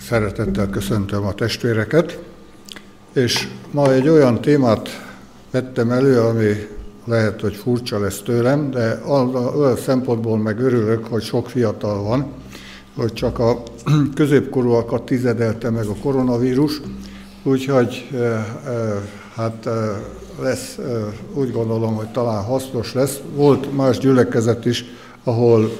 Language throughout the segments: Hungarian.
Szeretettel köszöntöm a testvéreket, és ma egy olyan témát vettem elő, ami lehet, hogy furcsa lesz tőlem, de olyan szempontból meg örülök, hogy sok fiatal van, hogy csak a középkorúakat tizedelte meg a koronavírus, úgyhogy hát lesz, úgy gondolom, hogy talán hasznos lesz. Volt más gyülekezet is, ahol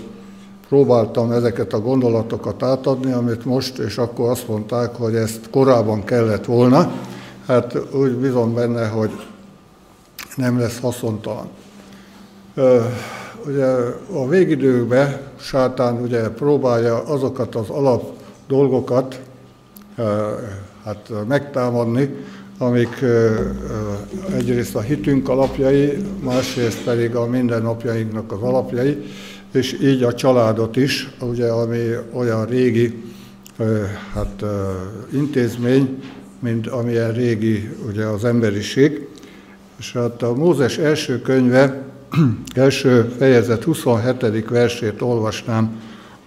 próbáltam ezeket a gondolatokat átadni, amit most, és akkor azt mondták, hogy ezt korábban kellett volna. Hát úgy bizony benne, hogy nem lesz haszontalan. Ugye a végidőkben sátán ugye próbálja azokat az alap dolgokat hát megtámadni, amik egyrészt a hitünk alapjai, másrészt pedig a mindennapjainknak az alapjai, és így a családot is, ugye, ami olyan régi hát, intézmény, mint amilyen régi ugye, az emberiség. És hát a Mózes első könyve, első fejezet 27. versét olvasnám,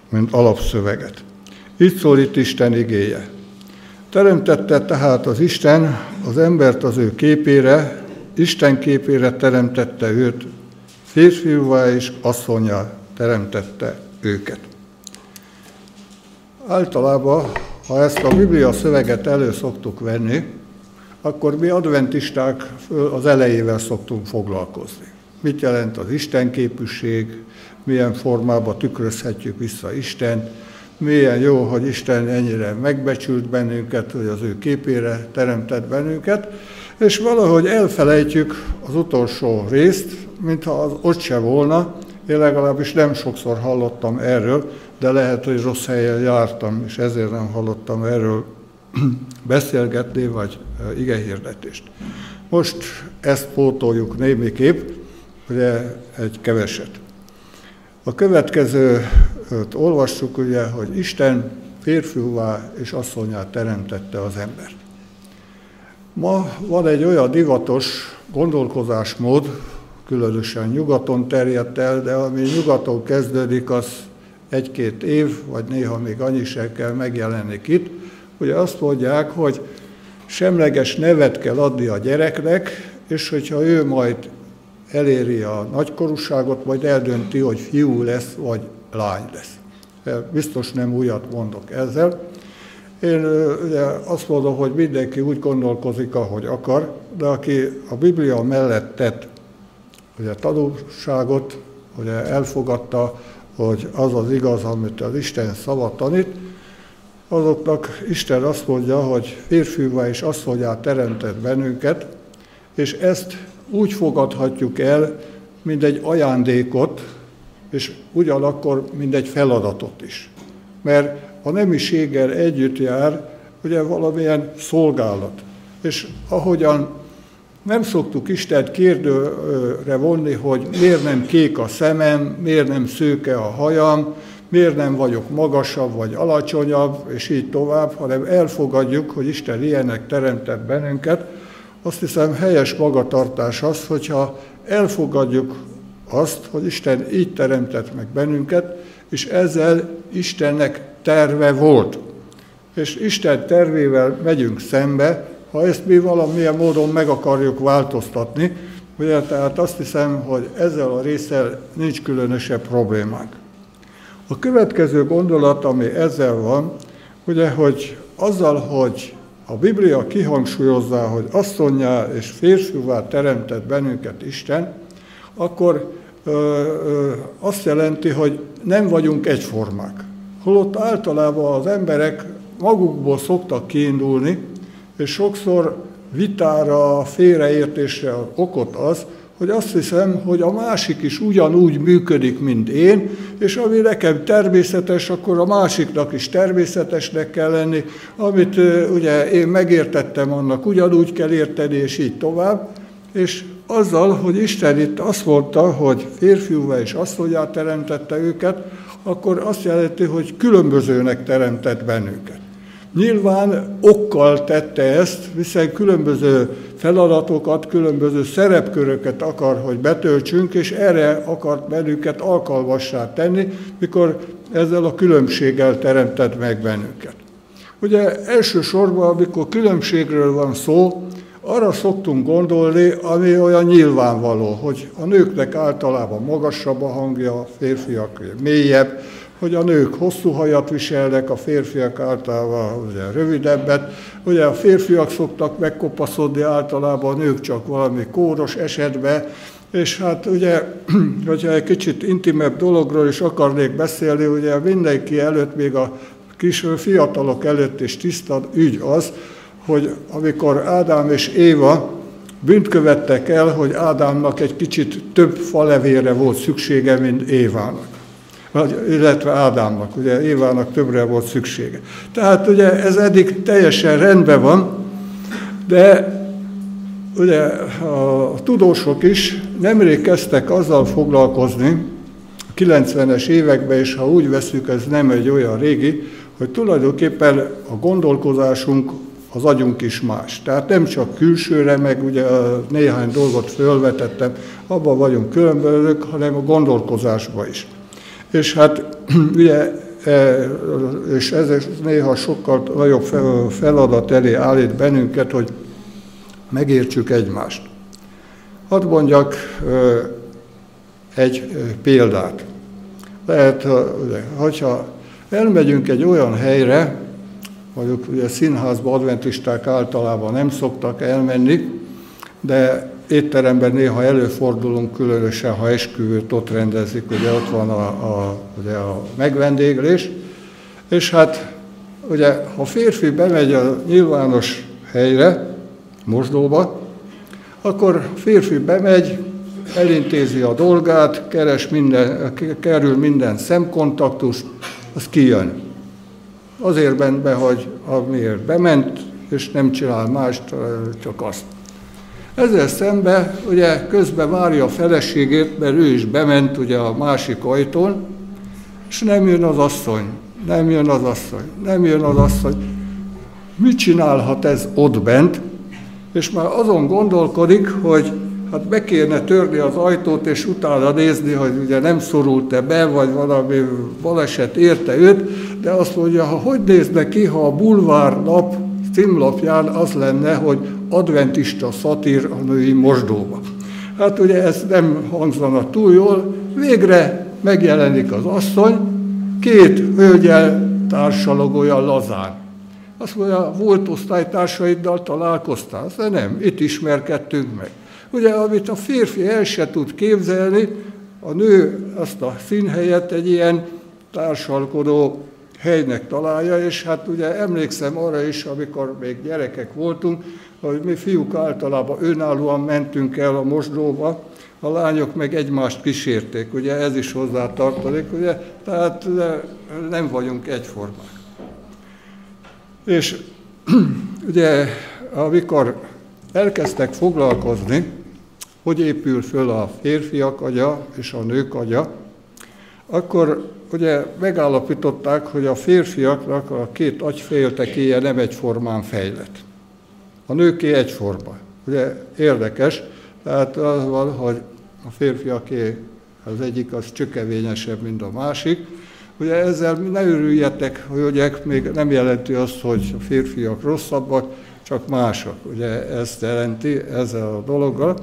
mint alapszöveget. Így szól itt Isten igéje. Teremtette tehát az Isten az embert az ő képére, Isten képére teremtette őt, férfiúvá és asszonyá teremtette őket. Általában, ha ezt a Biblia szöveget elő szoktuk venni, akkor mi adventisták az elejével szoktunk foglalkozni. Mit jelent az Isten képűség, milyen formában tükrözhetjük vissza Isten, milyen jó, hogy Isten ennyire megbecsült bennünket, hogy az ő képére teremtett bennünket, és valahogy elfelejtjük az utolsó részt, mintha az ott se volna, én legalábbis nem sokszor hallottam erről, de lehet, hogy rossz helyen jártam, és ezért nem hallottam erről beszélgetni, vagy igehirdetést. Most ezt pótoljuk némiképp, ugye egy keveset. A következő olvassuk, ugye, hogy Isten férfiúvá és asszonyát teremtette az embert. Ma van egy olyan divatos gondolkozásmód, különösen nyugaton terjedt el, de ami nyugaton kezdődik, az egy-két év, vagy néha még annyi se kell megjelenik itt. Ugye azt mondják, hogy semleges nevet kell adni a gyereknek, és hogyha ő majd eléri a nagykorúságot, majd eldönti, hogy fiú lesz, vagy lány lesz. Biztos nem újat mondok ezzel. Én ugye azt mondom, hogy mindenki úgy gondolkozik, ahogy akar, de aki a Biblia mellett tett ugye tanulságot, ugye elfogadta, hogy az az igaz, amit az Isten szava tanít, azoknak Isten azt mondja, hogy férfiúvá és asszonyá teremtett bennünket, és ezt úgy fogadhatjuk el, mint egy ajándékot, és ugyanakkor, mint egy feladatot is. Mert a nemiséggel együtt jár ugye valamilyen szolgálat. És ahogyan nem szoktuk Istent kérdőre vonni, hogy miért nem kék a szemem, miért nem szőke a hajam, miért nem vagyok magasabb vagy alacsonyabb, és így tovább, hanem elfogadjuk, hogy Isten ilyenek teremtett bennünket. Azt hiszem helyes magatartás az, hogyha elfogadjuk azt, hogy Isten így teremtett meg bennünket, és ezzel Istennek terve volt. És Isten tervével megyünk szembe, ha ezt mi valamilyen módon meg akarjuk változtatni, ugye, tehát azt hiszem, hogy ezzel a résszel nincs különösebb problémánk. A következő gondolat, ami ezzel van, ugye, hogy azzal, hogy a Biblia kihangsúlyozza, hogy asszonyá és férfiúvá teremtett bennünket Isten, akkor ö, ö, azt jelenti, hogy nem vagyunk egyformák. Holott általában az emberek magukból szoktak kiindulni, és sokszor vitára, félreértésre okot az, hogy azt hiszem, hogy a másik is ugyanúgy működik, mint én, és ami nekem természetes, akkor a másiknak is természetesnek kell lenni, amit ugye én megértettem, annak ugyanúgy kell érteni, és így tovább. És azzal, hogy Isten itt azt mondta, hogy férfiúvá és asszonyát teremtette őket, akkor azt jelenti, hogy különbözőnek teremtett bennünket. Nyilván okkal tette ezt, hiszen különböző feladatokat, különböző szerepköröket akar, hogy betöltsünk, és erre akart bennünket alkalmassá tenni, mikor ezzel a különbséggel teremtett meg bennünket. Ugye elsősorban, amikor különbségről van szó, arra szoktunk gondolni, ami olyan nyilvánvaló, hogy a nőknek általában magasabb a hangja, a férfiak mélyebb, hogy a nők hosszú hajat viselnek, a férfiak általában ugye, rövidebbet. Ugye a férfiak szoktak megkopaszodni általában, a nők csak valami kóros esetben, és hát ugye, hogyha egy kicsit intimebb dologról is akarnék beszélni, ugye mindenki előtt, még a kis fiatalok előtt is tiszta ügy az, hogy amikor Ádám és Éva bűnt követtek el, hogy Ádámnak egy kicsit több falevére volt szüksége, mint Évának. Illetve Ádámnak, ugye Évának többre volt szüksége. Tehát ugye ez eddig teljesen rendben van, de ugye a tudósok is nemrég kezdtek azzal foglalkozni, 90-es években, és ha úgy veszük, ez nem egy olyan régi, hogy tulajdonképpen a gondolkozásunk az agyunk is más. Tehát nem csak külsőre, meg ugye néhány dolgot fölvetettem, abban vagyunk különbözők, hanem a gondolkozásban is. És hát ugye, e, és ez néha sokkal nagyobb feladat elé állít bennünket, hogy megértsük egymást. Hadd mondjak egy példát. Lehet, hogyha elmegyünk egy olyan helyre, mondjuk ugye színházba adventisták általában nem szoktak elmenni, de étteremben néha előfordulunk, különösen ha esküvőt ott rendezik, ugye ott van a, a, ugye a megvendéglés, és hát ugye ha férfi bemegy a nyilvános helyre, mosdóba, akkor férfi bemegy, elintézi a dolgát, keres minden, kerül minden szemkontaktus, az kijön. Azért ment be, hogy amiért bement, és nem csinál mást, csak azt. Ezzel szemben ugye közben várja a feleségét, mert ő is bement ugye a másik ajtón, és nem jön az asszony, nem jön az asszony, nem jön az asszony. Mit csinálhat ez ott bent? És már azon gondolkodik, hogy hát be kéne törni az ajtót, és utána nézni, hogy ugye nem szorult-e be, vagy valami baleset érte őt, de azt mondja, ha hogy nézne ki, ha a bulvár nap címlapján az lenne, hogy adventista szatír a női mosdóba. Hát ugye ez nem hangzana túl jól, végre megjelenik az asszony, két hölgyel társalog olyan lazán. Azt mondja, volt osztálytársaiddal találkoztál? Mondja, nem, itt ismerkedtünk meg. Ugye, amit a férfi el se tud képzelni, a nő azt a színhelyet egy ilyen társalkodó helynek találja, és hát ugye emlékszem arra is, amikor még gyerekek voltunk, hogy mi fiúk általában önállóan mentünk el a mosdóba, a lányok meg egymást kísérték, ugye ez is hozzá tartozik, ugye, tehát nem vagyunk egyformák. És ugye, amikor elkezdtek foglalkozni, hogy épül föl a férfiak agya és a nők agya, akkor ugye megállapították, hogy a férfiaknak a két agyféltekéje nem egyformán fejlett. A nőké egyforma. Ugye érdekes, tehát az van, hogy a férfiaké az egyik az csökevényesebb, mint a másik. Ugye ezzel ne örüljetek, hölgyek, még nem jelenti azt, hogy a férfiak rosszabbak, csak mások. Ugye ezt jelenti ezzel a dologgal.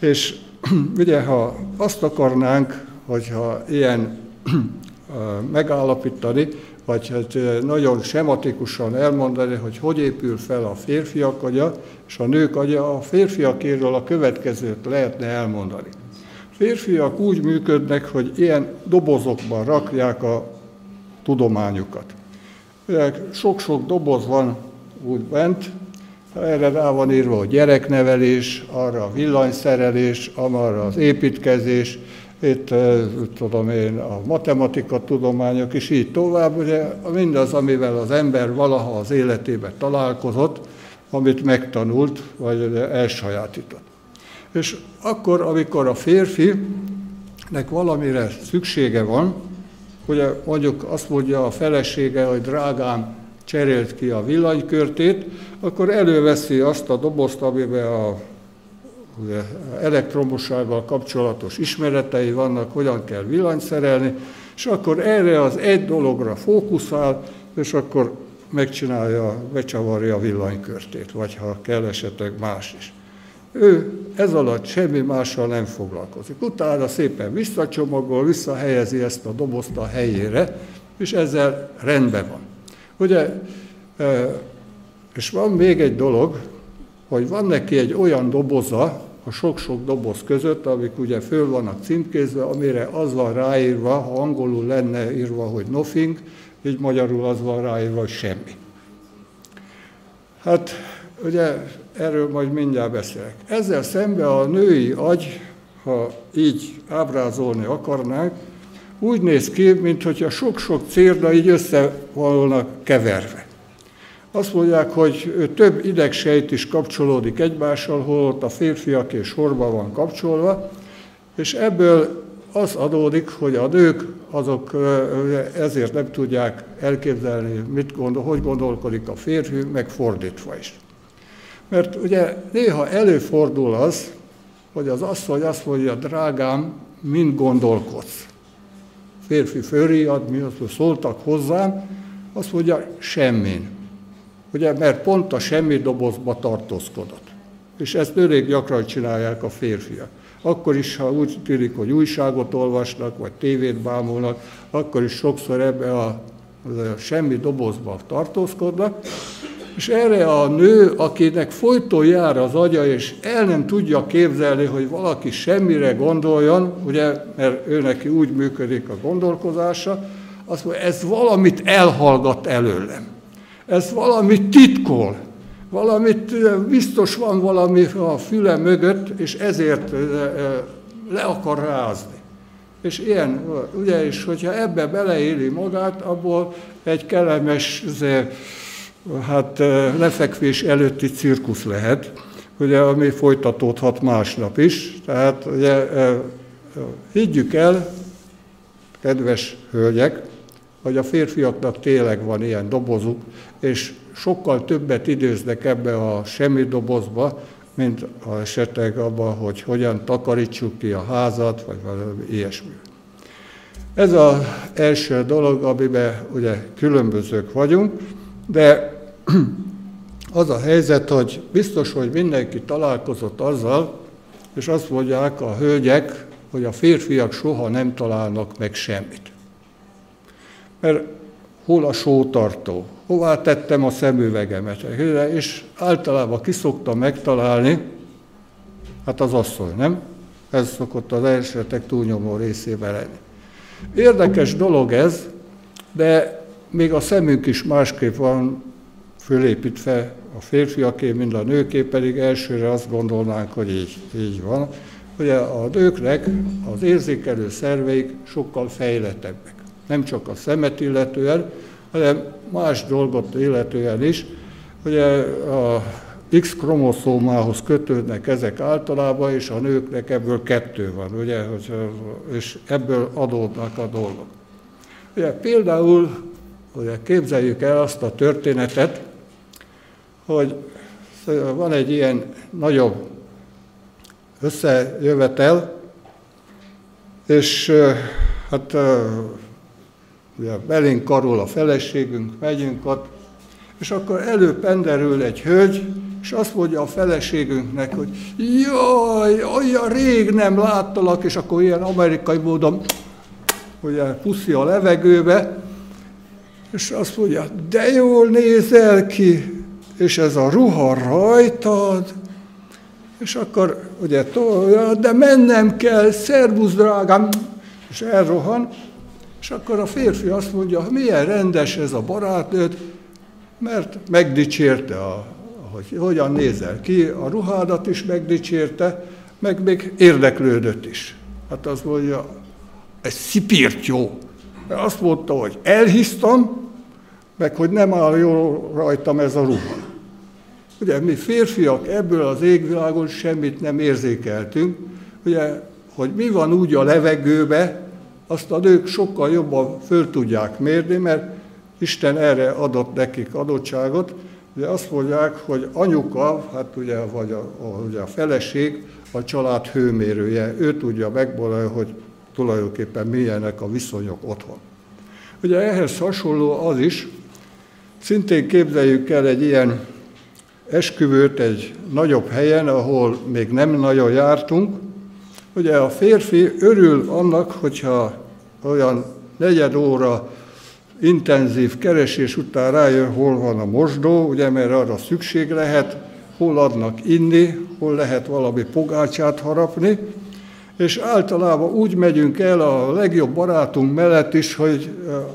És ugye, ha azt akarnánk, hogyha ilyen megállapítani, vagy hát nagyon sematikusan elmondani, hogy hogy épül fel a férfiak agya és a nők agya, a férfiakéről a következőt lehetne elmondani. Férfiak úgy működnek, hogy ilyen dobozokban rakják a tudományukat. Sok-sok doboz van úgy bent, erre rá van írva a gyereknevelés, arra a villanyszerelés, arra az építkezés, itt tudom én, a matematika tudományok, és így tovább, ugye mindaz, amivel az ember valaha az életében találkozott, amit megtanult, vagy elsajátított. És akkor, amikor a férfinek valamire szüksége van, ugye mondjuk azt mondja a felesége, hogy drágám, cserélt ki a villanykörtét, akkor előveszi azt a dobozt, amiben a elektromossággal kapcsolatos ismeretei vannak, hogyan kell villanyt szerelni, és akkor erre az egy dologra fókuszál, és akkor megcsinálja, becsavarja a villanykörtét, vagy ha kell esetleg más is. Ő ez alatt semmi mással nem foglalkozik. Utána szépen visszacsomagol, visszahelyezi ezt a dobozt a helyére, és ezzel rendben van. Ugye, és van még egy dolog, hogy van neki egy olyan doboza, a sok-sok doboz között, amik ugye föl vannak címkézve, amire az van ráírva, ha angolul lenne írva, hogy nothing, így magyarul az van ráírva, hogy semmi. Hát ugye erről majd mindjárt beszélek. Ezzel szemben a női agy, ha így ábrázolni akarnánk, úgy néz ki, mintha sok-sok cérda így össze keverve. Azt mondják, hogy több idegsejt is kapcsolódik egymással, holott a férfiak és horba van kapcsolva, és ebből az adódik, hogy a nők azok ezért nem tudják elképzelni, mit gondol, hogy gondolkodik a férfi, meg fordítva is. Mert ugye néha előfordul az, hogy az asszony azt mondja, drágám, mind gondolkodsz. Férfi fölriad, mi azt szóltak hozzám, azt mondja, semmin. Ugye, mert pont a semmi dobozba tartózkodott. És ezt elég gyakran csinálják a férfiak. Akkor is, ha úgy tűnik, hogy újságot olvasnak, vagy tévét bámulnak, akkor is sokszor ebbe a, a semmi dobozba tartózkodnak, és erre a nő, akinek folyton jár az agya, és el nem tudja képzelni, hogy valaki semmire gondoljon, ugye, mert ő neki úgy működik a gondolkozása, azt mondja, ez valamit elhallgat előlem. Ez valamit titkol. Valamit, biztos van valami a füle mögött, és ezért le akar rázni. És ilyen, ugye, és hogyha ebbe beleéli magát, abból egy kellemes, hát lefekvés előtti cirkusz lehet, ugye, ami folytatódhat másnap is. Tehát ugye, higgyük el, kedves hölgyek, hogy a férfiaknak tényleg van ilyen dobozuk, és sokkal többet időznek ebbe a semmi dobozba, mint a esetleg abban, hogy hogyan takarítsuk ki a házat, vagy valami ilyesmi. Ez az első dolog, amiben ugye különbözők vagyunk, de az a helyzet, hogy biztos, hogy mindenki találkozott azzal, és azt mondják a hölgyek, hogy a férfiak soha nem találnak meg semmit. Mert hol a sótartó, hová tettem a szemüvegemet, és általában kiszoktam megtalálni, hát az asszony, nem? Ez szokott az esetek túlnyomó részében lenni. Érdekes dolog ez, de még a szemünk is másképp van fölépítve a férfiaké, mint a nőké, pedig elsőre azt gondolnánk, hogy így, így van. Ugye a nőknek az érzékelő szerveik sokkal fejlettebbek. Nem csak a szemet illetően, hanem más dolgot illetően is. Ugye a X kromoszómához kötődnek ezek általában, és a nőknek ebből kettő van, ugye, és ebből adódnak a dolgok. Ugye például ugye képzeljük el azt a történetet, hogy van egy ilyen nagyobb összejövetel, és hát ugye belénk karol a feleségünk, megyünk ott, és akkor előpenderül egy hölgy, és azt mondja a feleségünknek, hogy jaj, olyan rég nem láttalak, és akkor ilyen amerikai módon ugye puszi a levegőbe, és azt mondja, de jól nézel ki, és ez a ruha rajtad, és akkor ugye, de mennem kell, szervusz drágám, és elrohan, és akkor a férfi azt mondja, milyen rendes ez a barátnőd, mert megdicsérte, a, hogy hogyan nézel ki, a ruhádat is megdicsérte, meg még érdeklődött is. Hát azt mondja, ez. Mert azt mondta, hogy elhisztam, meg hogy nem áll jól rajtam ez a ruha. Ugye mi férfiak ebből az égvilágon semmit nem érzékeltünk, ugye, hogy mi van úgy a levegőbe, azt a nők sokkal jobban föl tudják mérni, mert Isten erre adott nekik adottságot. Ugye azt mondják, hogy anyuka, hát ugye, vagy a, a, ugye a feleség, a család hőmérője, ő tudja megmondani, hogy tulajdonképpen milyenek a viszonyok otthon. Ugye ehhez hasonló az is, Szintén képzeljük el egy ilyen esküvőt egy nagyobb helyen, ahol még nem nagyon jártunk. Ugye a férfi örül annak, hogyha olyan negyed óra intenzív keresés után rájön, hol van a mosdó, ugye, mert arra szükség lehet, hol adnak inni, hol lehet valami pogácsát harapni, és általában úgy megyünk el a legjobb barátunk mellett is, hogy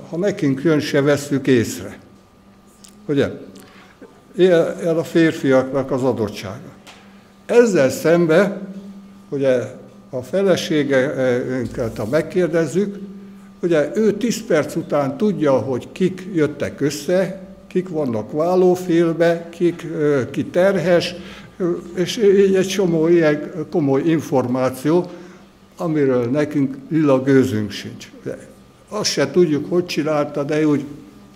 ha nekünk jön, se veszük észre. Ugye? Ilyen a férfiaknak az adottsága. Ezzel szembe, ugye a feleségünket, ha megkérdezzük, ugye ő 10 perc után tudja, hogy kik jöttek össze, kik vannak vállófélbe, kik, ki terhes, és így egy csomó ilyen komoly információ, amiről nekünk lila gőzünk sincs. De azt se tudjuk, hogy csinálta, de úgy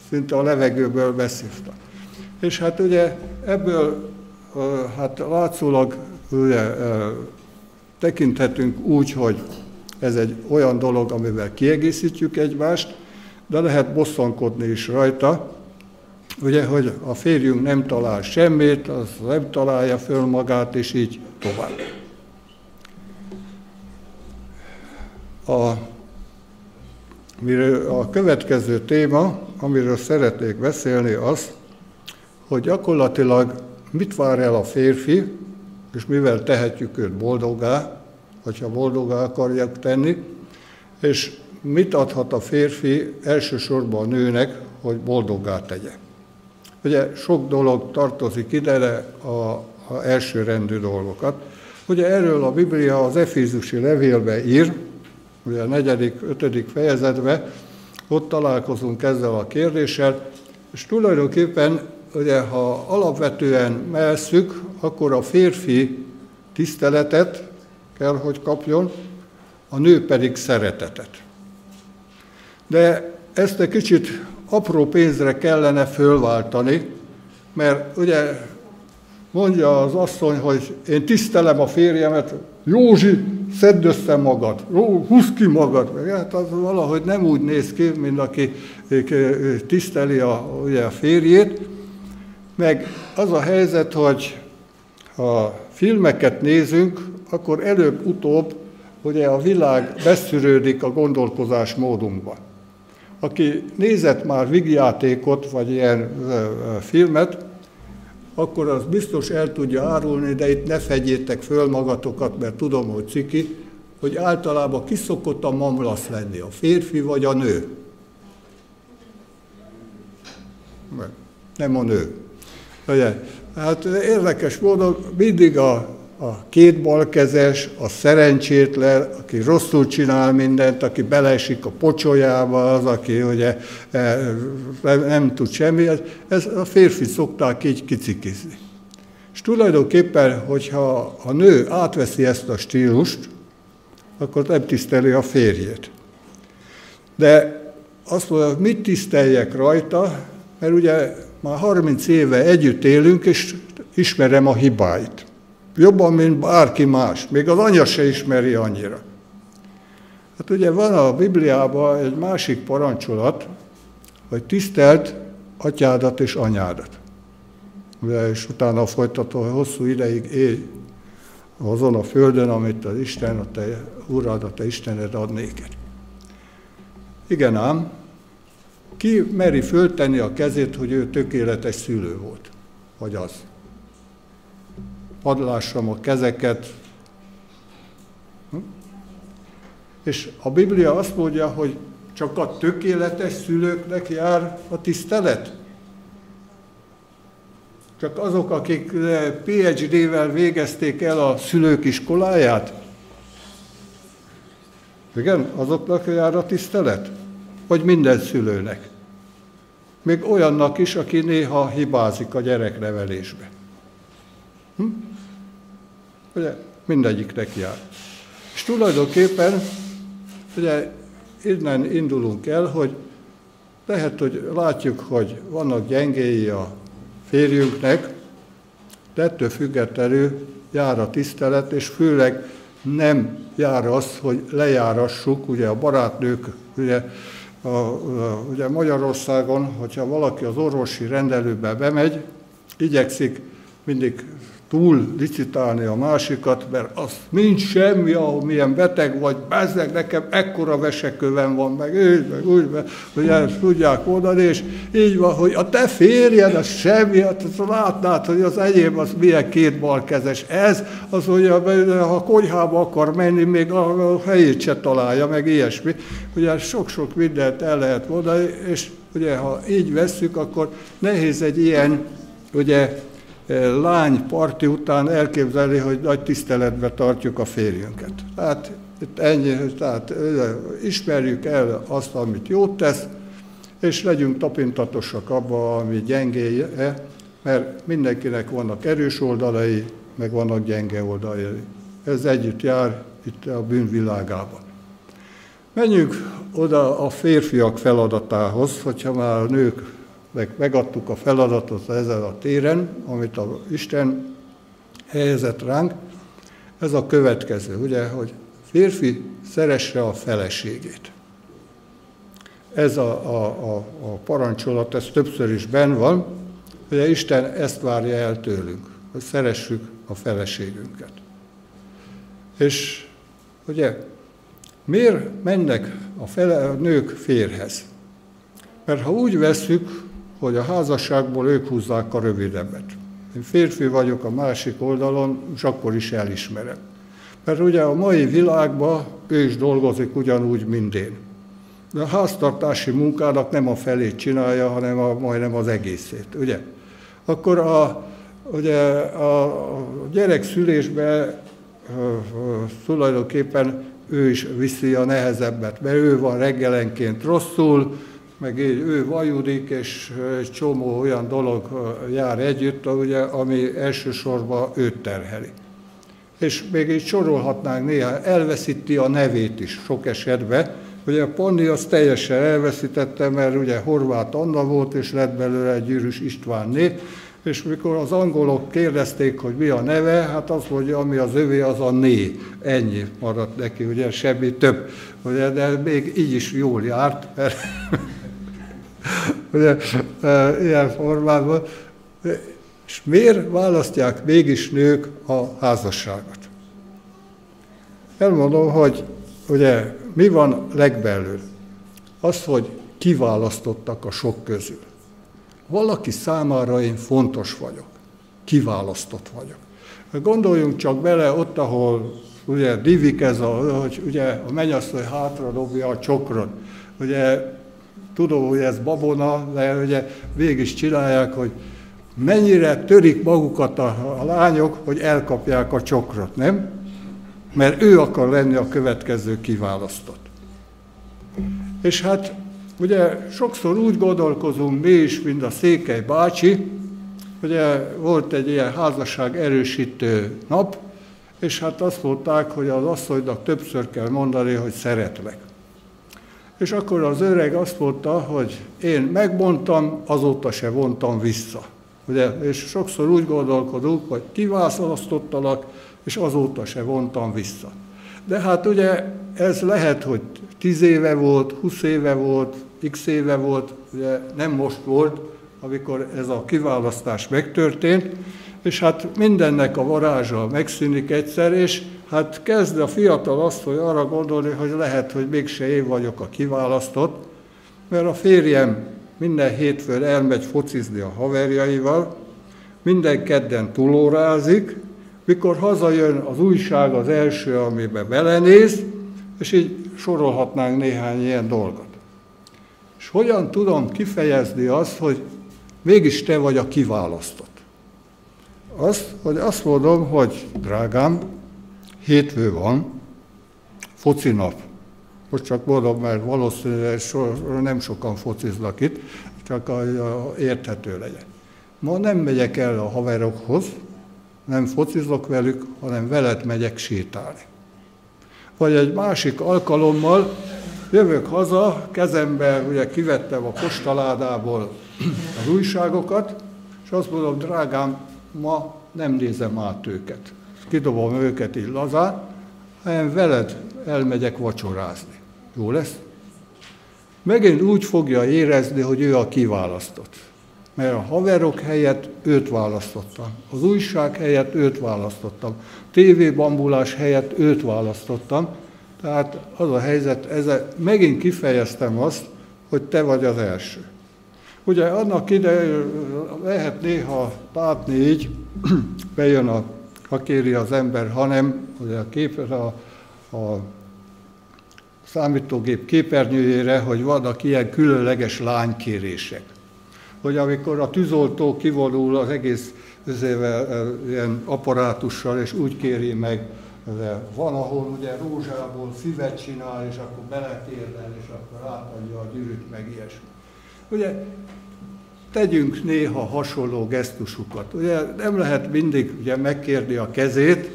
szinte a levegőből beszívta. És hát ugye ebből hát látszólag ugye, tekinthetünk úgy, hogy ez egy olyan dolog, amivel kiegészítjük egymást, de lehet bosszankodni is rajta, ugye, hogy a férjünk nem talál semmit, az nem találja föl magát, és így tovább. A, a következő téma, amiről szeretnék beszélni, az, hogy gyakorlatilag mit vár el a férfi, és mivel tehetjük őt boldogá, hogyha boldogá akarják tenni, és mit adhat a férfi elsősorban a nőnek, hogy boldogá tegye. Ugye sok dolog tartozik ide, de a, első rendű dolgokat. Ugye erről a Biblia az Efézusi levélbe ír, ugye a negyedik, ötödik fejezetbe, ott találkozunk ezzel a kérdéssel, és tulajdonképpen ugye, ha alapvetően messzük, akkor a férfi tiszteletet kell, hogy kapjon, a nő pedig szeretetet. De ezt egy kicsit apró pénzre kellene fölváltani, mert ugye mondja az asszony, hogy én tisztelem a férjemet, Józsi, szedd össze magad, húzd ki magad. Hát az valahogy nem úgy néz ki, mint aki tiszteli a, ugye a férjét. Meg az a helyzet, hogy ha filmeket nézünk, akkor előbb-utóbb ugye a világ beszűrődik a gondolkozás módunkba. Aki nézett már vigjátékot, vagy ilyen filmet, akkor az biztos el tudja árulni, de itt ne fegyétek föl magatokat, mert tudom, hogy ciki, hogy általában ki szokott a mamlasz lenni, a férfi vagy a nő? Nem a nő. Ugye? Hát érdekes módon mindig a, a két balkezes, a szerencsétlen, aki rosszul csinál mindent, aki beleesik a pocsolyába, az, aki ugye e, nem tud semmi, ez a férfi szokták így kicikizni. És tulajdonképpen, hogyha a nő átveszi ezt a stílust, akkor nem tiszteli a férjét. De azt mondja, mit tiszteljek rajta, mert ugye már 30 éve együtt élünk, és ismerem a hibáit. Jobban, mint bárki más. Még az anya se ismeri annyira. Hát ugye van a Bibliában egy másik parancsolat, hogy tisztelt atyádat és anyádat. Ugye, és utána folytató, hogy hosszú ideig élj azon a földön, amit az Isten, a te urad, a te Istened ad néked. Igen ám, ki meri föltenni a kezét, hogy ő tökéletes szülő volt? Vagy az? Padlássam a kezeket. Hm? És a Biblia azt mondja, hogy csak a tökéletes szülőknek jár a tisztelet? Csak azok, akik PhD-vel végezték el a szülők iskoláját? Igen, azoknak jár a tisztelet? Vagy minden szülőnek. Még olyannak is, aki néha hibázik a gyereknevelésbe. Hm? Ugye mindegyiknek jár. És tulajdonképpen ugye innen indulunk el, hogy lehet, hogy látjuk, hogy vannak gyengéi a férjünknek, de ettől függetlenül jár a tisztelet, és főleg nem jár az, hogy lejárassuk, ugye a barátnők ugye a, a, ugye Magyarországon, hogyha valaki az orvosi rendelőbe bemegy, igyekszik mindig túl licitálni a másikat, mert az nincs semmi, ahol milyen beteg vagy, bezzeg nekem ekkora vesekövem van, meg úgy, meg úgy, meg, hogy ezt tudják mondani, és így van, hogy a te férjed, az semmi, hát látnád, hogy az enyém az milyen két balkezes. Ez az, hogy ha konyhába akar menni, még a helyét se találja, meg ilyesmi. Ugye sok-sok mindent el lehet mondani, és ugye ha így vesszük, akkor nehéz egy ilyen, ugye, lány parti után elképzelni, hogy nagy tiszteletbe tartjuk a férjünket. Tehát itt ennyi, tehát ismerjük el azt, amit jót tesz, és legyünk tapintatosak abba, ami gyengéje, mert mindenkinek vannak erős oldalai, meg vannak gyenge oldalai. Ez együtt jár itt a bűnvilágában. Menjünk oda a férfiak feladatához, hogyha már a nők meg megadtuk a feladatot ezen a téren, amit a Isten helyezett ránk, ez a következő, ugye, hogy férfi szeresse a feleségét. Ez a, a, a, a parancsolat, ez többször is benn van, ugye Isten ezt várja el tőlünk, hogy szeressük a feleségünket. És ugye, miért mennek a, fele, a nők férhez? Mert ha úgy veszük, hogy a házasságból ők húzzák a rövidebbet. Én férfi vagyok a másik oldalon, és akkor is elismerem. Mert ugye a mai világban ő is dolgozik ugyanúgy, mint én. De a háztartási munkának nem a felét csinálja, hanem a, majdnem az egészét, ugye? Akkor a, ugye a gyerek szülésbe tulajdonképpen ő is viszi a nehezebbet, mert ő van reggelenként rosszul, meg így ő vajudik, és egy csomó olyan dolog jár együtt, ugye, ami elsősorban őt terheli. És még így sorolhatnánk néha, elveszíti a nevét is sok esetben. Ugye a Ponni az teljesen elveszítette, mert ugye Horváth Anna volt, és lett belőle egy Gyűrűs István név, és mikor az angolok kérdezték, hogy mi a neve, hát azt mondja, ami az övé, az a né. Ennyi maradt neki, ugye semmi több. Ugye, de még így is jól járt, mert ugye, e, ilyen formában. És miért választják mégis nők a házasságot? Elmondom, hogy ugye mi van legbelül? Az, hogy kiválasztottak a sok közül. Valaki számára én fontos vagyok, kiválasztott vagyok. Gondoljunk csak bele ott, ahol ugye divik ez, a, hogy ugye a mennyasszony hátra dobja a csokrot. Ugye tudom, hogy ez babona, de ugye végig is csinálják, hogy mennyire törik magukat a, a lányok, hogy elkapják a csokrot, nem? Mert ő akar lenni a következő kiválasztott. És hát ugye sokszor úgy gondolkozunk mi is, mint a Székely bácsi, ugye volt egy ilyen házasság erősítő nap, és hát azt mondták, hogy az asszonynak többször kell mondani, hogy szeretlek. És akkor az öreg azt mondta, hogy én megmondtam, azóta se vontam vissza. Ugye? És sokszor úgy gondolkodunk, hogy kiválasztottalak, és azóta se vontam vissza. De hát ugye ez lehet, hogy 10 éve volt, 20 éve volt, x éve volt, ugye nem most volt, amikor ez a kiválasztás megtörtént, és hát mindennek a varázsa megszűnik egyszer, és hát kezd a fiatal azt, hogy arra gondolni, hogy lehet, hogy mégse én vagyok a kiválasztott, mert a férjem minden hétfőn elmegy focizni a haverjaival, minden kedden túlórázik, mikor hazajön az újság az első, amiben belenéz, és így sorolhatnánk néhány ilyen dolgot. És hogyan tudom kifejezni azt, hogy mégis te vagy a kiválasztott? Azt, hogy azt mondom, hogy drágám, hétfő van, foci nap. Most csak mondom, mert valószínűleg nem sokan fociznak itt, csak a, a érthető legyen. Ma nem megyek el a haverokhoz, nem focizok velük, hanem veled megyek sétálni. Vagy egy másik alkalommal jövök haza, kezembe ugye kivettem a postaládából az újságokat, és azt mondom, drágám, ma nem nézem át őket kidobom őket így lazán, hanem veled elmegyek vacsorázni. Jó lesz? megint úgy fogja érezni, hogy ő a kiválasztott. Mert a haverok helyett őt választottam. Az újság helyett őt választottam. TV-bambulás helyett őt választottam. Tehát az a helyzet, ezzel megint kifejeztem azt, hogy te vagy az első. Ugye annak ide lehet néha látni így, bejön a, ha kéri az ember, hanem ugye a, kép, a, a számítógép képernyőjére, hogy vannak ilyen különleges lánykérések. Hogy amikor a tűzoltó kivonul az egész ezével, ilyen apparátussal, és úgy kéri meg, de van, ahol ugye rózsából füvet csinál, és akkor beletérdel, és akkor átadja a gyűrűt, meg ilyesmi. Ugye tegyünk néha hasonló gesztusukat. Ugye nem lehet mindig ugye megkérni a kezét,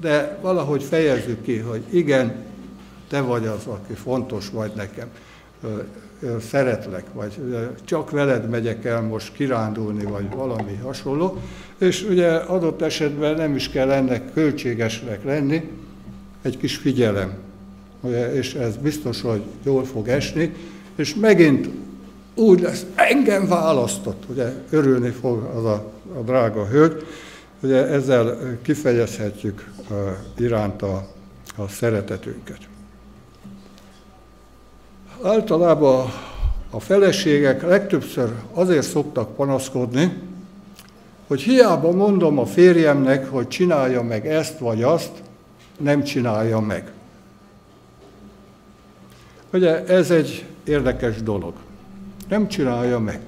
de valahogy fejezzük ki, hogy igen, te vagy az, aki fontos vagy nekem, szeretlek, vagy csak veled megyek el most kirándulni, vagy valami hasonló, és ugye adott esetben nem is kell ennek költségesnek lenni, egy kis figyelem, és ez biztos, hogy jól fog esni, és megint úgy lesz, engem választott, ugye örülni fog az a, a drága hölgy, ugye ezzel kifejezhetjük uh, iránta a szeretetünket. Általában a feleségek legtöbbször azért szoktak panaszkodni, hogy hiába mondom a férjemnek, hogy csinálja meg ezt vagy azt, nem csinálja meg. Ugye ez egy érdekes dolog nem csinálja meg.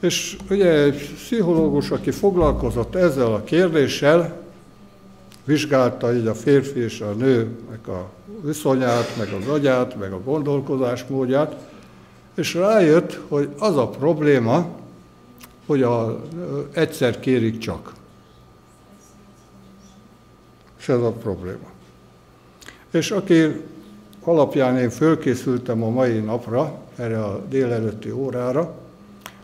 És ugye egy pszichológus, aki foglalkozott ezzel a kérdéssel, vizsgálta így a férfi és a nőnek a viszonyát, meg az agyát, meg a gondolkozásmódját, és rájött, hogy az a probléma, hogy a, egyszer kérik csak. És ez a probléma. És aki alapján én fölkészültem a mai napra, erre a délelőtti órára,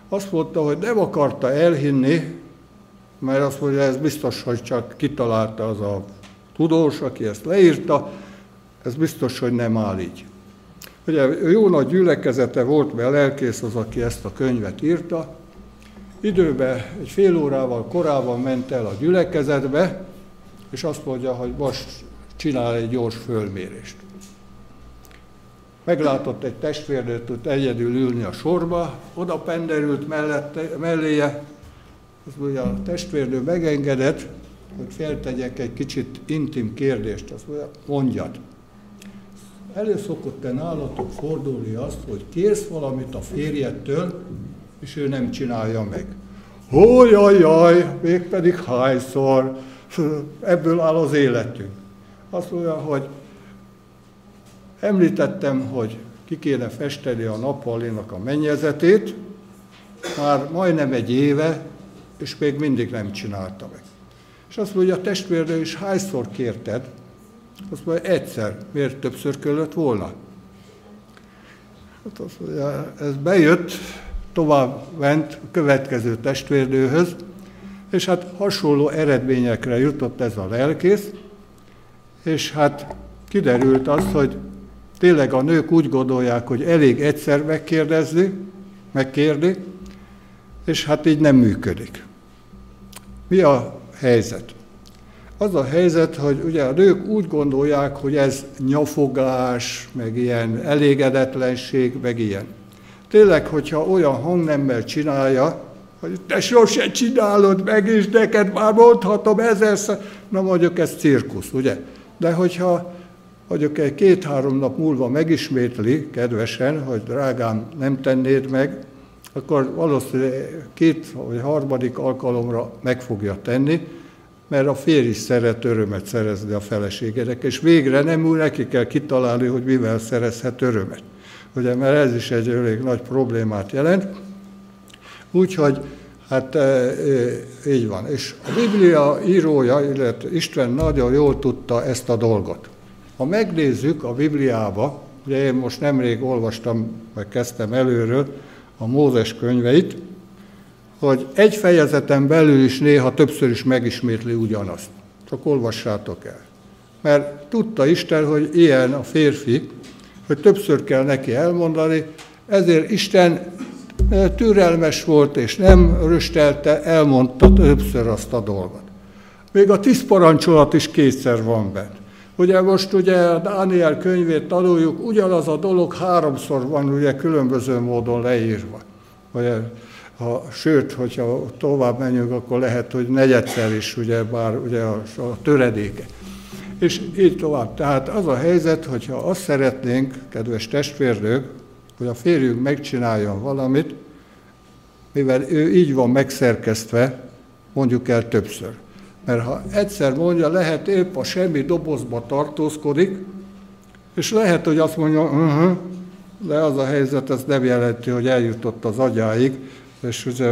azt mondta, hogy nem akarta elhinni, mert azt mondja, ez biztos, hogy csak kitalálta az a tudós, aki ezt leírta, ez biztos, hogy nem áll így. Ugye jó nagy gyülekezete volt, mert lelkész az, aki ezt a könyvet írta. Időben egy fél órával korábban ment el a gyülekezetbe, és azt mondja, hogy most csinál egy gyors fölmérést meglátott egy testvérnőt tud egyedül ülni a sorba, oda penderült mellette, melléje, az mondja, a testvérnő megengedett, hogy feltegyek egy kicsit intim kérdést, azt mondja, mondjad. Elő szokott-e nálatok fordulni azt, hogy kérsz valamit a férjettől, és ő nem csinálja meg. Hó, jaj, jaj, mégpedig hányszor, ebből áll az életünk. Azt mondja, hogy Említettem, hogy ki kéne festeni a nappalinak a mennyezetét, már majdnem egy éve, és még mindig nem csinálta meg. És azt mondja, a testvérnő is hányszor kérted? Azt mondja, egyszer. Miért többször kellett volna? Hát azt mondja, ez bejött, tovább ment a következő testvérnőhöz, és hát hasonló eredményekre jutott ez a lelkész, és hát kiderült az, hogy tényleg a nők úgy gondolják, hogy elég egyszer megkérdezni, megkérni, és hát így nem működik. Mi a helyzet? Az a helyzet, hogy ugye a nők úgy gondolják, hogy ez nyafogás, meg ilyen elégedetlenség, meg ilyen. Tényleg, hogyha olyan hangnemmel csinálja, hogy te sose csinálod meg, és neked már mondhatom ezerszer, na mondjuk ez cirkusz, ugye? De hogyha hogy két-három nap múlva megismétli kedvesen, hogy drágám, nem tennéd meg, akkor valószínűleg két vagy harmadik alkalomra meg fogja tenni, mert a férj is szeret örömet szerezni a feleségének, és végre nem úgy neki kell kitalálni, hogy mivel szerezhet örömet. Ugye, mert ez is egy elég nagy problémát jelent. Úgyhogy hát e, e, így van. És a Biblia írója, illetve Isten nagyon jól tudta ezt a dolgot. Ha megnézzük a Bibliába, ugye én most nemrég olvastam, vagy kezdtem előről a Mózes könyveit, hogy egy fejezeten belül is néha többször is megismétli ugyanazt. Csak olvassátok el. Mert tudta Isten, hogy ilyen a férfi, hogy többször kell neki elmondani, ezért Isten türelmes volt, és nem röstelte, elmondta többször azt a dolgot. Még a tíz parancsolat is kétszer van benne. Ugye most ugye Dániel könyvét tanuljuk, ugyanaz a dolog háromszor van ugye különböző módon leírva. Ugye, ha, sőt, hogyha tovább menjünk, akkor lehet, hogy negyedszer is, ugye, bár ugye a, a töredéke. És így tovább. Tehát az a helyzet, hogyha azt szeretnénk, kedves testvérnők, hogy a férjünk megcsináljon valamit, mivel ő így van megszerkesztve, mondjuk el többször. Mert ha egyszer mondja, lehet épp a semmi dobozba tartózkodik, és lehet, hogy azt mondja, uh-huh, de az a helyzet, ez nem jelenti, hogy eljutott az agyáig, és ugye,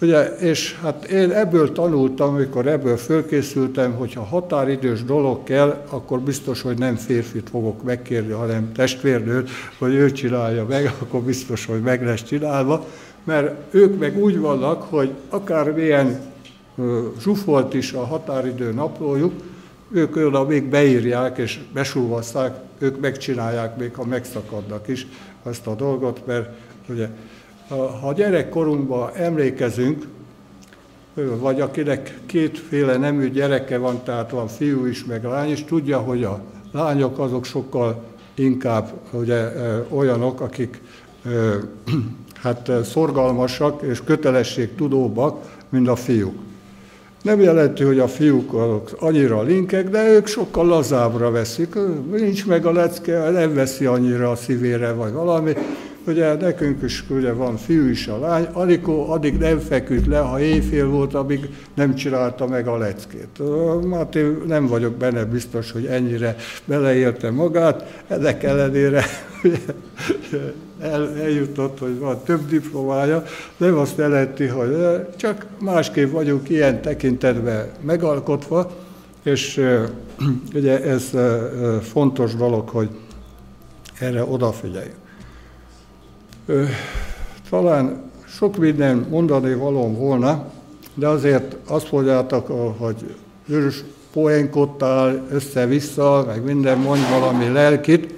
ugye, és hát én ebből tanultam, amikor ebből fölkészültem, hogy ha határidős dolog kell, akkor biztos, hogy nem férfit fogok megkérni, hanem testvérnőt, hogy ő csinálja meg, akkor biztos, hogy meg lesz csinálva, mert ők meg úgy vannak, hogy akármilyen zsúfolt is a határidő naplójuk, ők oda még beírják és besúvasszák, ők megcsinálják, még ha megszakadnak is ezt a dolgot, mert ugye, ha gyerekkorunkban emlékezünk, vagy akinek kétféle nemű gyereke van, tehát van fiú is, meg lány is, tudja, hogy a lányok azok sokkal inkább ugye, olyanok, akik hát szorgalmasak és kötelességtudóbbak, mint a fiúk. Nem jelenti, hogy a fiúk annyira linkek, de ők sokkal lazábbra veszik. Nincs meg a lecke, nem veszi annyira a szívére, vagy valami. Ugye nekünk is ugye van fiú is a lány, Anikó addig nem feküdt le, ha éjfél volt, amíg nem csinálta meg a leckét. Máté nem vagyok benne biztos, hogy ennyire beleérte magát, ennek ellenére el, eljutott, hogy van több diplomája, nem azt jelenti, hogy csak másképp vagyunk ilyen tekintetben megalkotva, és ugye ez fontos dolog, hogy erre odafigyeljünk. Talán sok minden mondani valóm volna, de azért azt mondjátok, hogy őrös poénkodtál össze-vissza, meg minden mond valami lelkit.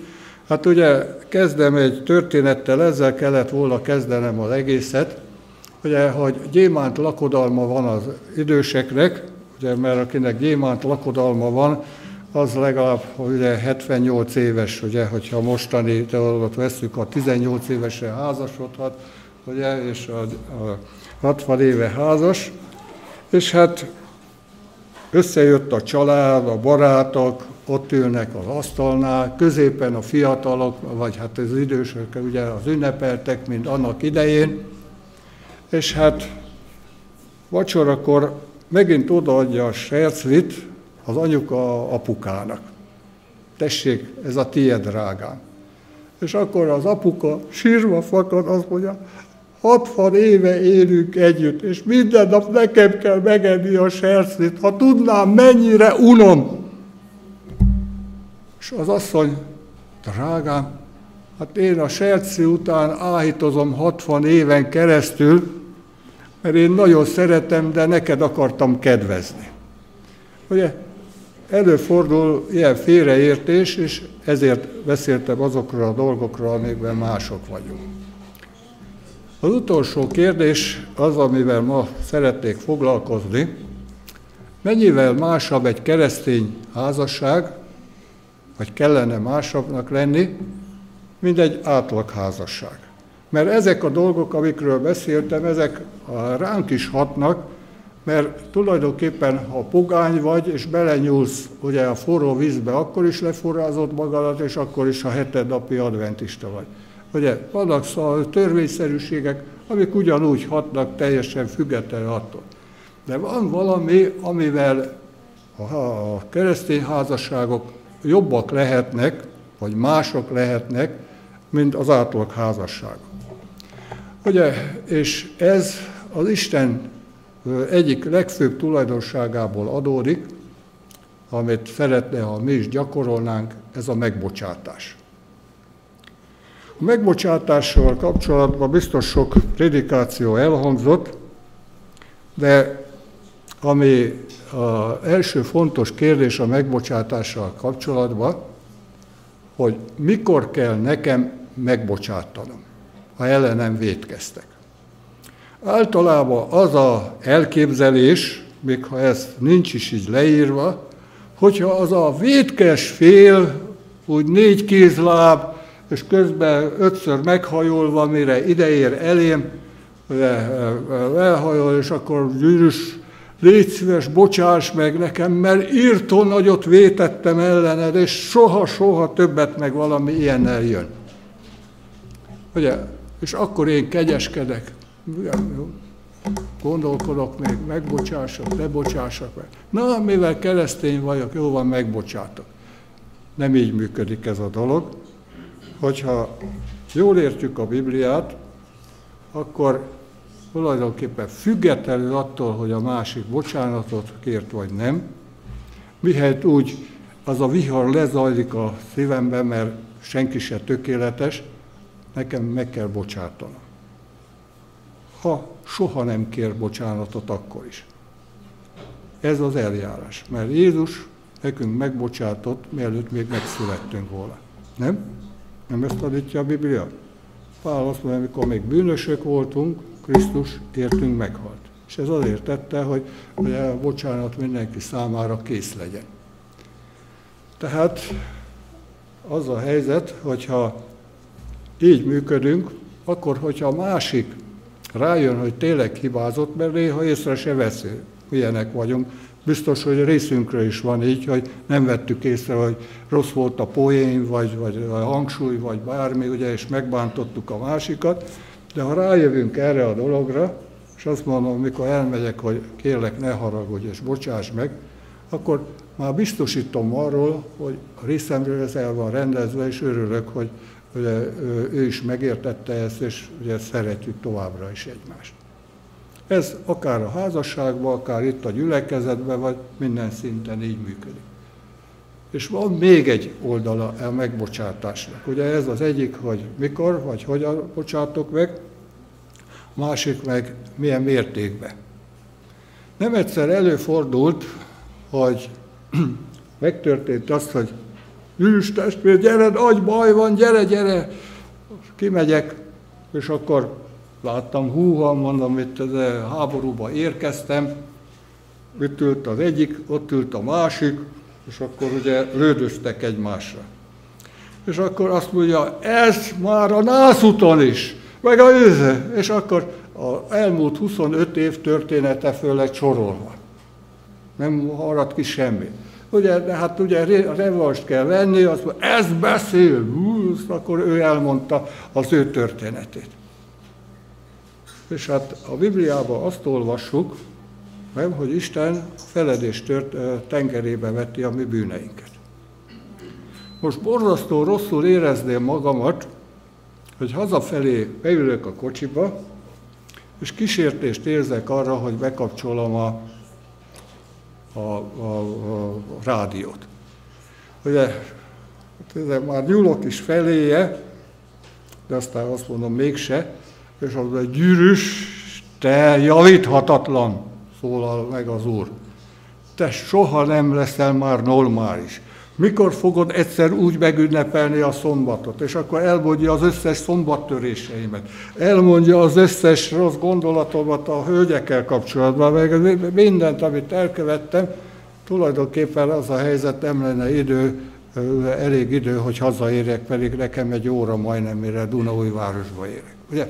Hát ugye kezdem egy történettel, ezzel kellett volna kezdenem az egészet, ugye, hogy gyémánt lakodalma van az időseknek, ugye, mert akinek gyémánt lakodalma van, az legalább ugye 78 éves, ugye, hogyha mostani dolgot veszük, a 18 évesen házasodhat, ugye, és a, a 60 éve házas, és hát összejött a család, a barátok, ott ülnek az asztalnál, középen a fiatalok, vagy hát az idősök ugye az ünnepeltek, mint annak idején, és hát vacsorakor megint odaadja a sercvit az anyuka apukának. Tessék, ez a tiéd, drágám. És akkor az apuka sírva fakad, azt mondja, 60 éve élünk együtt, és minden nap nekem kell megenni a sercét, ha tudnám, mennyire unom. És az asszony, drágám, hát én a serci után áhítozom 60 éven keresztül, mert én nagyon szeretem, de neked akartam kedvezni. Ugye, előfordul ilyen félreértés, és ezért beszéltem azokról a dolgokról, amikben mások vagyunk. Az utolsó kérdés az, amivel ma szeretnék foglalkozni, mennyivel másabb egy keresztény házasság, vagy kellene másabbnak lenni, mint egy átlagházasság. Mert ezek a dolgok, amikről beszéltem, ezek ránk is hatnak, mert tulajdonképpen, ha pogány vagy, és belenyúlsz ugye a forró vízbe, akkor is leforrázod magadat, és akkor is a heted napi adventista vagy. Ugye, vannak szóval törvényszerűségek, amik ugyanúgy hatnak teljesen függetlenül attól. De van valami, amivel a keresztény házasságok jobbak lehetnek, vagy mások lehetnek, mint az átlag házasság. Ugye, és ez az Isten egyik legfőbb tulajdonságából adódik, amit szeretne, ha mi is gyakorolnánk, ez a megbocsátás. A megbocsátással kapcsolatban biztos sok predikáció elhangzott, de ami az első fontos kérdés a megbocsátással kapcsolatban, hogy mikor kell nekem megbocsátanom, ha ellenem védkeztek. Általában az a elképzelés, még ha ez nincs is így leírva, hogyha az a védkes fél, úgy négy kézláb, és közben ötször meghajolva, mire ideér elém, lehajol, és akkor gyűrűs, légy szíves, bocsáss meg nekem, mert írtó nagyot vétettem ellened, és soha-soha többet meg valami ilyennel jön. Ugye? És akkor én kegyeskedek. Gondolkodok még, megbocsássak, lebocsássak meg. Na, mivel keresztény vagyok, jó van, megbocsátok. Nem így működik ez a dolog. Hogyha jól értjük a Bibliát, akkor tulajdonképpen függetlenül attól, hogy a másik bocsánatot kért vagy nem, mihelyt úgy az a vihar lezajlik a szívemben, mert senki se tökéletes, nekem meg kell bocsátanom. Ha soha nem kér bocsánatot, akkor is. Ez az eljárás, mert Jézus nekünk megbocsátott, mielőtt még megszülettünk volna. Nem? Nem ezt adítja a Biblia? Pál azt mondja, amikor még bűnösök voltunk, Krisztus értünk meghalt. És ez azért tette, hogy, hogy a bocsánat mindenki számára kész legyen. Tehát az a helyzet, hogyha így működünk, akkor, hogyha a másik rájön, hogy tényleg hibázott, mert néha észre se veszi, milyenek vagyunk, biztos, hogy részünkre is van így, hogy nem vettük észre, hogy rossz volt a poén, vagy, vagy a hangsúly, vagy bármi, ugye, és megbántottuk a másikat, de ha rájövünk erre a dologra, és azt mondom, mikor elmegyek, hogy kérlek, ne haragudj, és bocsáss meg, akkor már biztosítom arról, hogy a részemről ez el van rendezve, és örülök, hogy ugye, ő is megértette ezt, és ugye szeretjük továbbra is egymást. Ez akár a házasságban, akár itt a gyülekezetben, vagy minden szinten így működik. És van még egy oldala a megbocsátásnak. Ugye ez az egyik, hogy mikor, vagy hogyan bocsátok meg, másik meg milyen mértékben. Nem egyszer előfordult, hogy megtörtént azt, hogy Üls testvér, gyere, nagy baj van, gyere, gyere. Kimegyek, és akkor láttam, húha, mondom, itt a háborúba érkeztem, itt ült az egyik, ott ült a másik, és akkor ugye lődöztek egymásra. És akkor azt mondja, ez már a nászúton is, meg a őze. És akkor a elmúlt 25 év története föl lett sorolva. Nem harad ki semmi. Ugye, hát ugye revanst kell venni, azt mondja, ez beszél, hú, akkor ő elmondta az ő történetét. És hát a Bibliában azt olvassuk, nem, hogy Isten feledés tört, tengerébe vetti a mi bűneinket. Most borzasztó rosszul érezném magamat, hogy hazafelé beülök a kocsiba, és kísértést érzek arra, hogy bekapcsolom a, a, a, a rádiót. Ugye, hát már nyúlok is feléje, de aztán azt mondom, mégse, és az egy gyűrűs, te javíthatatlan, szólal meg az Úr. Te soha nem leszel már normális. Mikor fogod egyszer úgy megünnepelni a szombatot? És akkor elmondja az összes szombattöréseimet. Elmondja az összes rossz gondolatomat a hölgyekkel kapcsolatban, meg mindent, amit elkövettem. Tulajdonképpen az a helyzet nem lenne idő, elég idő, hogy hazaérjek, pedig nekem egy óra majdnem, mire Dunaújvárosba érek. Ugye?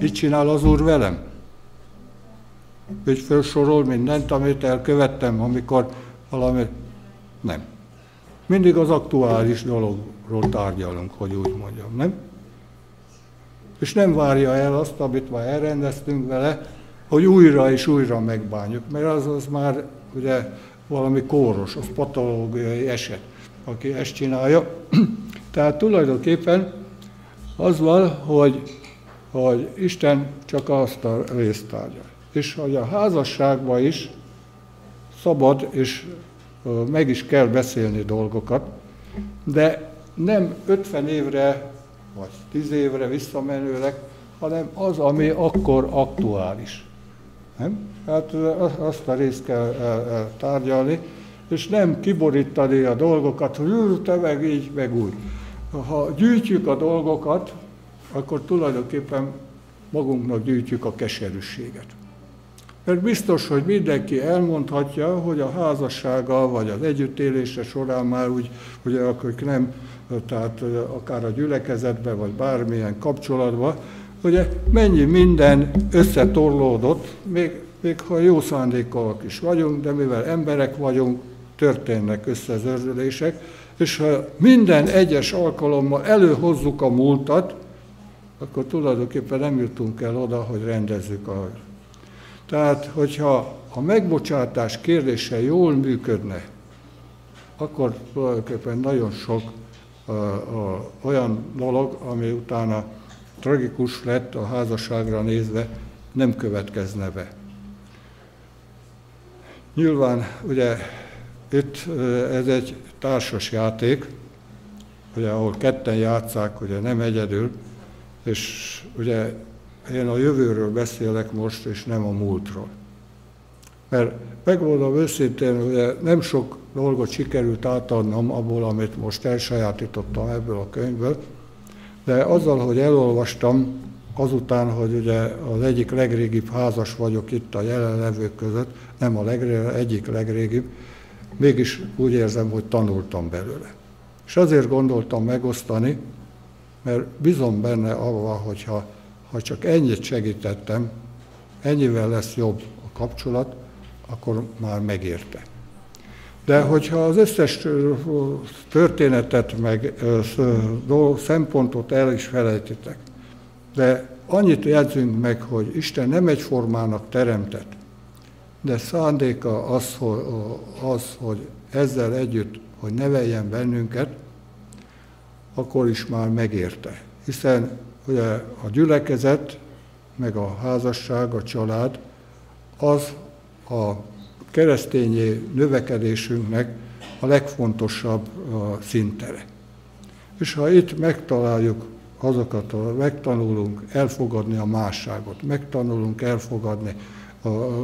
Mit csinál az Úr velem? Hogy felsorol mindent, amit elkövettem, amikor valami... Nem. Mindig az aktuális dologról tárgyalunk, hogy úgy mondjam, nem? És nem várja el azt, amit már elrendeztünk vele, hogy újra és újra megbánjuk, mert az, az már ugye valami kóros, az patológiai eset, aki ezt csinálja. Tehát tulajdonképpen az van, hogy hogy Isten csak azt a részt tárgya. És hogy a házasságban is szabad, és meg is kell beszélni dolgokat, de nem 50 évre, vagy 10 évre visszamenőleg, hanem az, ami akkor aktuális. Nem? Hát azt a részt kell tárgyalni, és nem kiborítani a dolgokat, hogy te meg így, meg úgy. Ha gyűjtjük a dolgokat, akkor tulajdonképpen magunknak gyűjtjük a keserűséget. Mert biztos, hogy mindenki elmondhatja, hogy a házassága vagy az együttélése során már úgy, hogy akik nem, tehát akár a gyülekezetbe, vagy bármilyen kapcsolatban, ugye mennyi minden összetorlódott, még, még ha jó szándékkal is vagyunk, de mivel emberek vagyunk, történnek összezörzülések, és ha minden egyes alkalommal előhozzuk a múltat, akkor tulajdonképpen nem jutunk el oda, hogy rendezzük a... Tehát, hogyha a megbocsátás kérdése jól működne, akkor tulajdonképpen nagyon sok a, a, olyan dolog, ami utána tragikus lett a házasságra nézve, nem következne be. Nyilván ugye itt ez egy társas játék, ugye, ahol ketten játszák, ugye nem egyedül, és ugye én a jövőről beszélek most, és nem a múltról. Mert megmondom őszintén, hogy nem sok dolgot sikerült átadnom abból, amit most elsajátítottam ebből a könyvből, de azzal, hogy elolvastam, azután, hogy ugye az egyik legrégibb házas vagyok itt a jelenlevők között, nem a legrégibb, egyik legrégibb, mégis úgy érzem, hogy tanultam belőle. És azért gondoltam megosztani, mert bizom benne avva, hogyha ha csak ennyit segítettem, ennyivel lesz jobb a kapcsolat, akkor már megérte. De hogyha az összes történetet, meg szempontot el is felejtitek, de annyit jegyzünk meg, hogy Isten nem egyformának teremtett, de szándéka az, hogy, az, hogy ezzel együtt, hogy neveljen bennünket, akkor is már megérte. Hiszen ugye a gyülekezet, meg a házasság, a család, az a keresztényi növekedésünknek a legfontosabb szintere. És ha itt megtaláljuk azokat, megtanulunk elfogadni a másságot, megtanulunk elfogadni,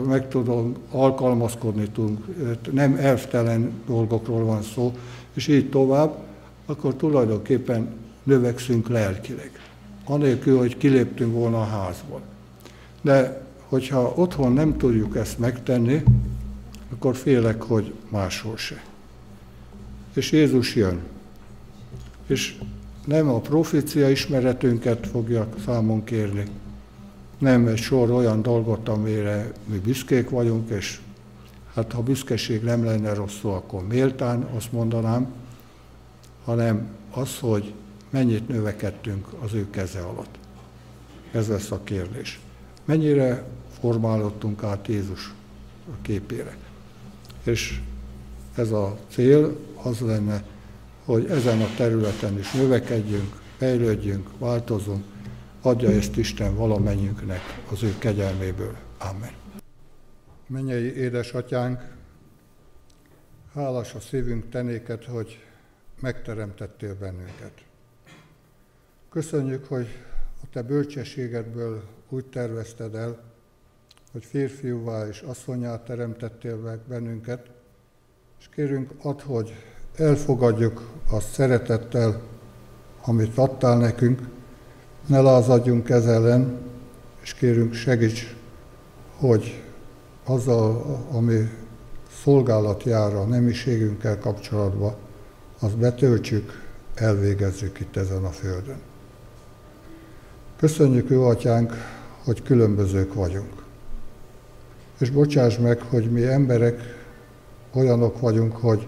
meg tudom, alkalmazkodni tudunk, nem elvtelen dolgokról van szó, és így tovább, akkor tulajdonképpen növekszünk lelkileg, anélkül, hogy kiléptünk volna a házból. De hogyha otthon nem tudjuk ezt megtenni, akkor félek, hogy máshol se. És Jézus jön. És nem a profécia ismeretünket fogja számon kérni, nem egy sor olyan dolgot, amire mi büszkék vagyunk, és hát ha büszkeség nem lenne rossz akkor méltán azt mondanám, hanem az, hogy mennyit növekedtünk az ő keze alatt. Ez lesz a kérdés. Mennyire formálódtunk át Jézus képére. És ez a cél az lenne, hogy ezen a területen is növekedjünk, fejlődjünk, változunk, adja ezt Isten valamennyünknek az ő kegyelméből. Amen. Mennyei édesatyánk, hálás a szívünk tenéket, hogy megteremtettél bennünket. Köszönjük, hogy a te bölcsességedből úgy tervezted el, hogy férfiúvá és asszonyá teremtettél meg bennünket, és kérünk ad, hogy elfogadjuk a szeretettel, amit adtál nekünk, ne lázadjunk ez ellen, és kérünk segíts, hogy azzal, ami szolgálat jár a nemiségünkkel kapcsolatban, azt betöltsük, elvégezzük itt ezen a földön. Köszönjük, ő atyánk, hogy különbözők vagyunk. És bocsáss meg, hogy mi emberek olyanok vagyunk, hogy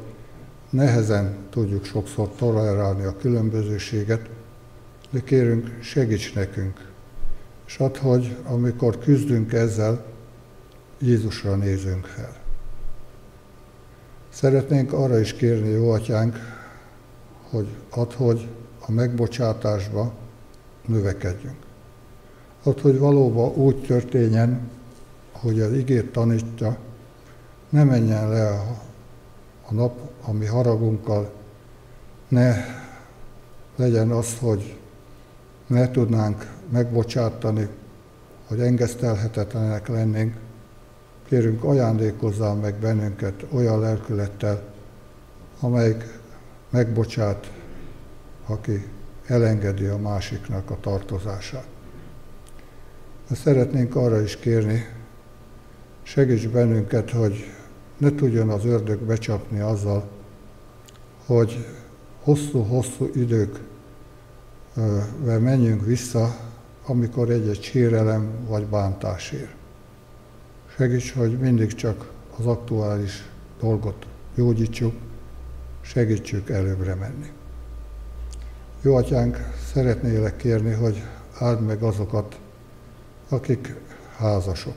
nehezen tudjuk sokszor tolerálni a különbözőséget, de kérünk, segíts nekünk, és add, hogy amikor küzdünk ezzel, Jézusra nézünk fel. Szeretnénk arra is kérni, jó atyánk, hogy add, hogy a megbocsátásba növekedjünk. Add, hogy valóban úgy történjen, hogy az igét tanítja, ne menjen le a, a nap, ami haragunkkal, ne legyen az, hogy ne tudnánk megbocsátani, hogy engesztelhetetlenek lennénk, Kérünk, ajándékozzál meg bennünket olyan lelkülettel, amelyik megbocsát, aki elengedi a másiknak a tartozását. De szeretnénk arra is kérni, segíts bennünket, hogy ne tudjon az ördög becsapni azzal, hogy hosszú-hosszú időkvel menjünk vissza, amikor egy-egy sérelem vagy bántás ér. Segíts, hogy mindig csak az aktuális dolgot gyógyítsuk, segítsük előbbre menni. Jó atyánk, szeretnélek kérni, hogy áld meg azokat, akik házasok.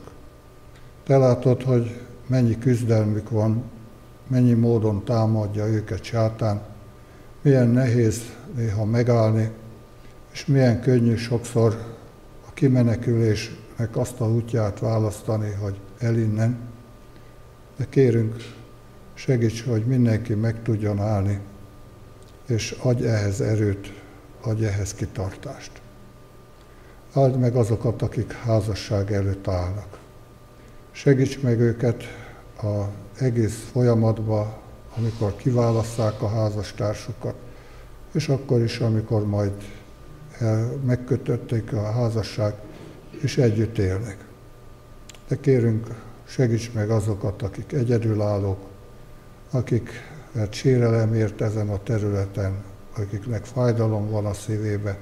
Te látod, hogy mennyi küzdelmük van, mennyi módon támadja őket sátán, milyen nehéz néha megállni, és milyen könnyű sokszor a kimenekülésnek azt a útját választani, hogy elinnen. De kérünk, segíts, hogy mindenki meg tudjon állni, és adj ehhez erőt, adj ehhez kitartást. Áld meg azokat, akik házasság előtt állnak. Segíts meg őket az egész folyamatba, amikor kiválasszák a házastársukat, és akkor is, amikor majd megkötötték a házasság, és együtt élnek. De kérünk, segíts meg azokat, akik egyedülállók, akik sérelem ért ezen a területen, akiknek fájdalom van a szívébe.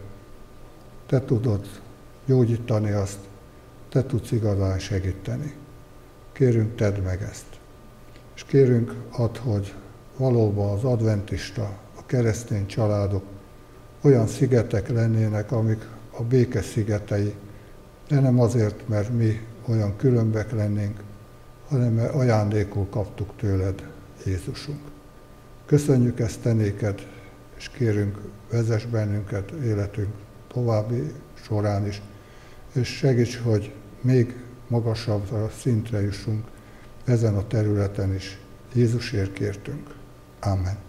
Te tudod gyógyítani azt, te tudsz igazán segíteni. Kérünk, tedd meg ezt. És kérünk, add, hogy valóban az adventista, a keresztény családok olyan szigetek lennének, amik a béke szigetei, de nem azért, mert mi olyan különbek lennénk, hanem mert ajándékul kaptuk tőled, Jézusunk. Köszönjük ezt te és kérünk, vezess bennünket életünk további során is, és segíts, hogy még magasabb szintre jussunk ezen a területen is. Jézusért kértünk. Amen.